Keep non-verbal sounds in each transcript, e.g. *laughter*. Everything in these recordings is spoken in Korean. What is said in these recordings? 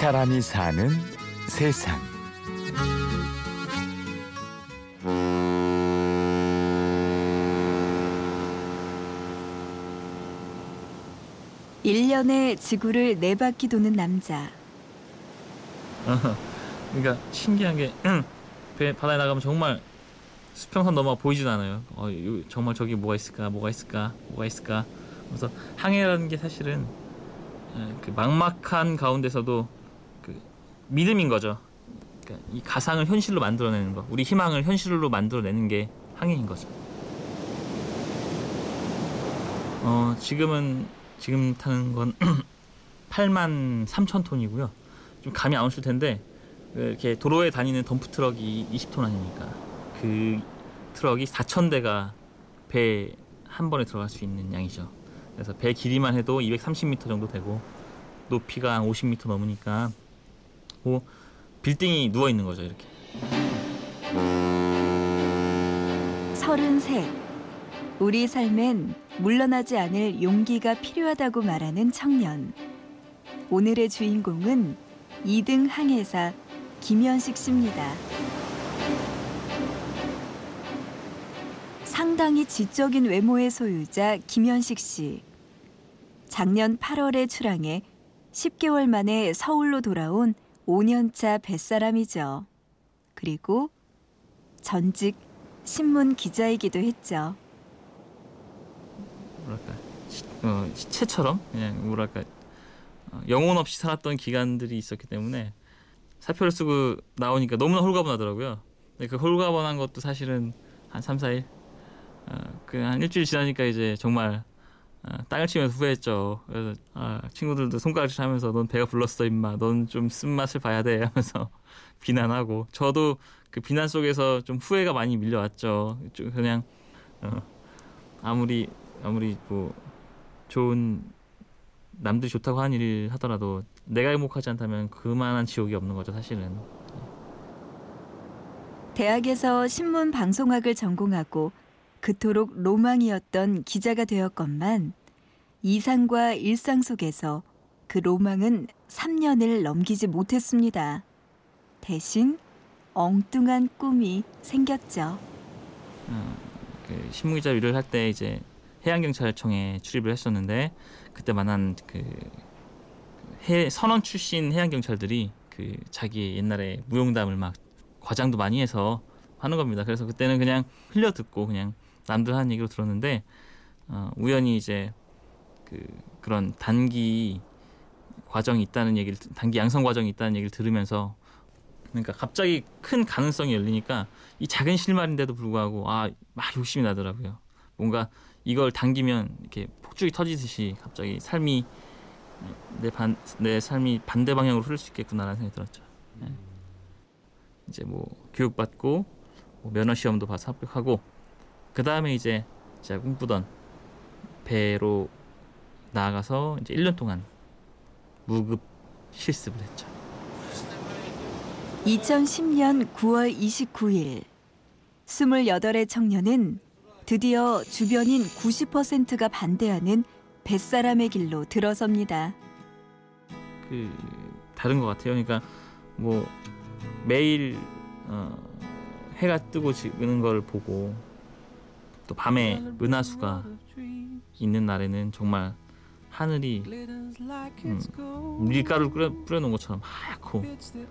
사람이 사는 세상. 일년에 지구를 네 바퀴 도는 남자. 그러니까 신기한 게 *clears throat* 배- 바다에 나가면 정말 수평선 넘어 보이진 않아요. 어, 요- 정말 저기 뭐가 있을까, 뭐가 있을까, 뭐가 있을까. 그래서 항해라는 게 사실은 에, 그 막막한 가운데서도 그 믿음인 거죠. 그러니까 이 가상을 현실로 만들어내는 거, 우리 희망을 현실로 만들어내는 게 항해인 거죠. 어, 지금은 지금 타는 건 *clears throat* 8만 3천 톤이고요. 좀 감이 안 오실 텐데 그 이렇게 도로에 다니는 덤프 트럭이 20톤 아닙니까? 그 트럭이 4천 대가 배 한 번에 들어갈 수 있는 양이죠. 그래서 배 길이만 해도 230m 정도 되고 높이가 한 50m 넘으니까 뭐 빌딩이 누워 있는 거죠 이렇게. 서른셋. 우리 삶엔 물러나지 않을 용기가 필요하다고 말하는 청년. 오늘의 주인공은 2등 항해사 김현식 씨입니다. 상당히 지적인 외모의 소유자 김현식 씨. 작년 8월에 출항해 10개월 만에 서울로 돌아온 5년차 뱃사람이죠. 그리고 전직 신문 기자이기도 했죠. 뭐랄까 시, 어, 시체처럼 그냥 뭐랄까 어, 영혼 없이 살았던 기간들이 있었기 때문에 사표를 쓰고 나오니까 너무나 홀가분하더라고요. 근데 그 홀가분한 것도 사실은 한 3, 4일 어, 그한 일주일 지나니까 이제 정말 어, 땅을 치면서 후회했죠. 그래서 아, 친구들도 손가락질 하면서 넌 배가 불렀어 임마. 넌 좀 쓴맛을 봐야 돼 하면서 *laughs* 비난하고 저도 그 비난 속에서 좀 후회가 많이 밀려왔죠. 좀 그냥 어, 아무리 아무리 뭐 좋은 남들이 좋다고 하는 일 하더라도 내가 행복하지 않다면 그만한 지옥이 없는 거죠 사실은 대학에서 신문 방송학을 전공하고 그토록 로망이었던 기자가 되었건만 이상과 일상 속에서 그 로망은 3년을 넘기지 못했습니다. 대신 엉뚱한 꿈이 생겼죠. 어, 그 신문기자 일을 할 때 이제 해양경찰청에 출입을 했었는데 그때 만난 그 해, 선원 출신 해양경찰들이 그 자기 옛날에 무용담을 막 과장도 많이 해서 하는 겁니다. 그래서 그때는 그냥 흘려 듣고 그냥 남들 하는 얘기로 들었는데 어, 우연히 이제 그 그런 단기 과정이 있다는 얘기를 단기 양성 과정이 있다는 얘기를 들으면서 그러니까 갑자기 큰 가능성이 열리니까 이 작은 실말인데도 불구하고 아 막 욕심이 나더라고요. 뭔가 이걸 당기면 이렇게 폭죽이 터지듯이 갑자기 삶이 내 반 내 삶이 반대 방향으로 흐를 수 있겠구나라는 생각이 들었죠. 네. 이제 뭐 교육 받고 뭐 면허 시험도 봐서 합격하고 그 다음에 이제 제가 꿈꾸던 배로 나아가서 이제 1년 동안 무급 실습을 했죠. 2010년 9월 29일 28의 청년은 드디어 주변인 90%가 반대하는 뱃사람의 길로 들어섭니다. 그 다른 것 같아요. 그러니까 뭐 매일 어, 해가 뜨고 지는 걸 보고 또 밤에 은하수가 있는 날에는 정말 하늘이 음, 밀가루를 뿌려, 뿌려놓은 것처럼 하얗고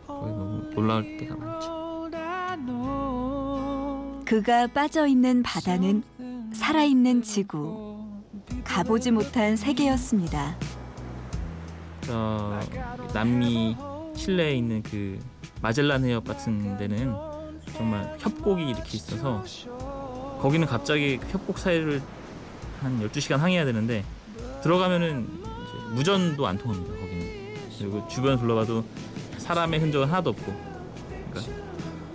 거기 너무 놀라울 때가 많죠. 그가 빠져 있는 바다는 살아있는 지구, 가보지 못한 세계였습니다. 저 남미 칠레에 있는 그 마젤란 해협 같은 데는 정말 협곡이 이렇게 있어서 거기는 갑자기 그 협곡 사이를 한 12시간 항해해야 되는데 들어가면은 이제 무전도 안 통합니다. 거기는. 그리고 주변 둘러봐도 사람의 흔적은 하나도 없고 그러니까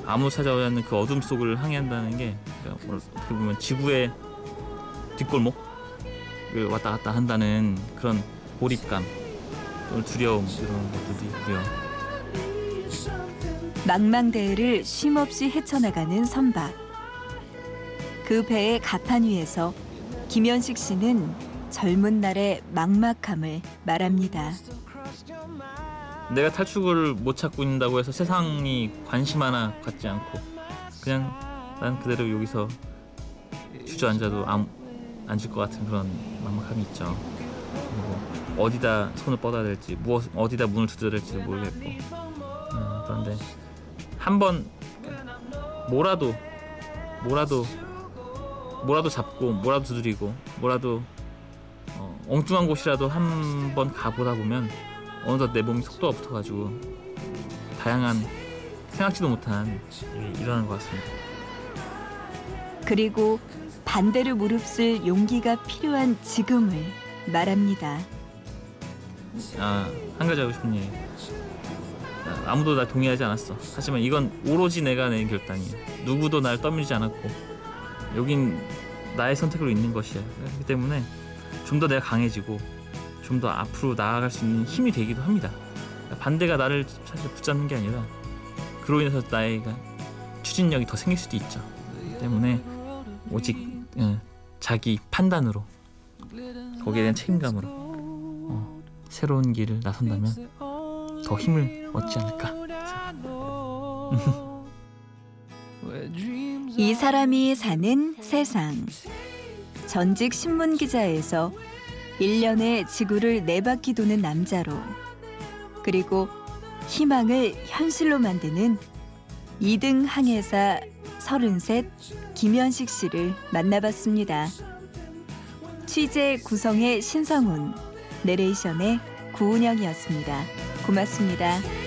아무 찾아오지 않는 그 어둠 속을 항해한다는 게 그러니까 뭐 어떻게 보면 지구의 뒷골목을 왔다 갔다 한다는 그런 고립감 또는 두려움 이런 것들도 있고요. 망망대해를 쉼없이 헤쳐나가는 선박. 그 배의 갑판 위에서 김현식 씨는 젊은 날의 막막함을 말합니다. 내가 탈출구를 못 찾고 있다고 해서 세상이 관심 하나 갖지 않고 그냥 난 그대로 여기서 주저앉아도 아무, 앉을 것 같은 그런 막막함이 있죠. 그리고 어디다 손을 뻗어야 될지 무엇 어디다 문을 두드려야 될지도 모르겠고 음, 그런데 한 번 뭐라도 뭐라도 뭐라도 잡고 뭐라도 두드리고 뭐라도 어, 엉뚱한 곳이라도 한번 가보다 보면 어느덧 내 몸이 속도가 붙어가지고 다양한 생각지도 못한 일이 일어나는 것 같습니다. 그리고 반대로 무릅쓸 용기가 필요한 지금을 말합니다. 아, 한 가지 하고 싶은 얘기. 아, 아무도 날 동의하지 않았어. 하지만 이건 오로지 내가 낸 결단이야. 누구도 날 떠밀지 않았고 여긴 나의 선택으로 있는 것이야. 그렇기 때문에 좀 더 내가 강해지고 좀 더 앞으로 나아갈 수 있는 힘이 되기도 합니다. 반대가 나를 사실 붙잡는 게 아니라 그로 인해서 나의 추진력이 더 생길 수도 있죠. 때문에 오직 예, 자기 판단으로 거기에 대한 책임감으로 어, 새로운 길을 나선다면 더 힘을 얻지 않을까. 이 사람이 사는 세상. 전직 신문 기자에서 1년의 지구를 네 바퀴 도는 남자로 그리고 희망을 현실로 만드는 2등 항해사 33 김현식 씨를 만나봤습니다. 취재 구성의 신성훈, 내레이션의 구운영이었습니다. 고맙습니다.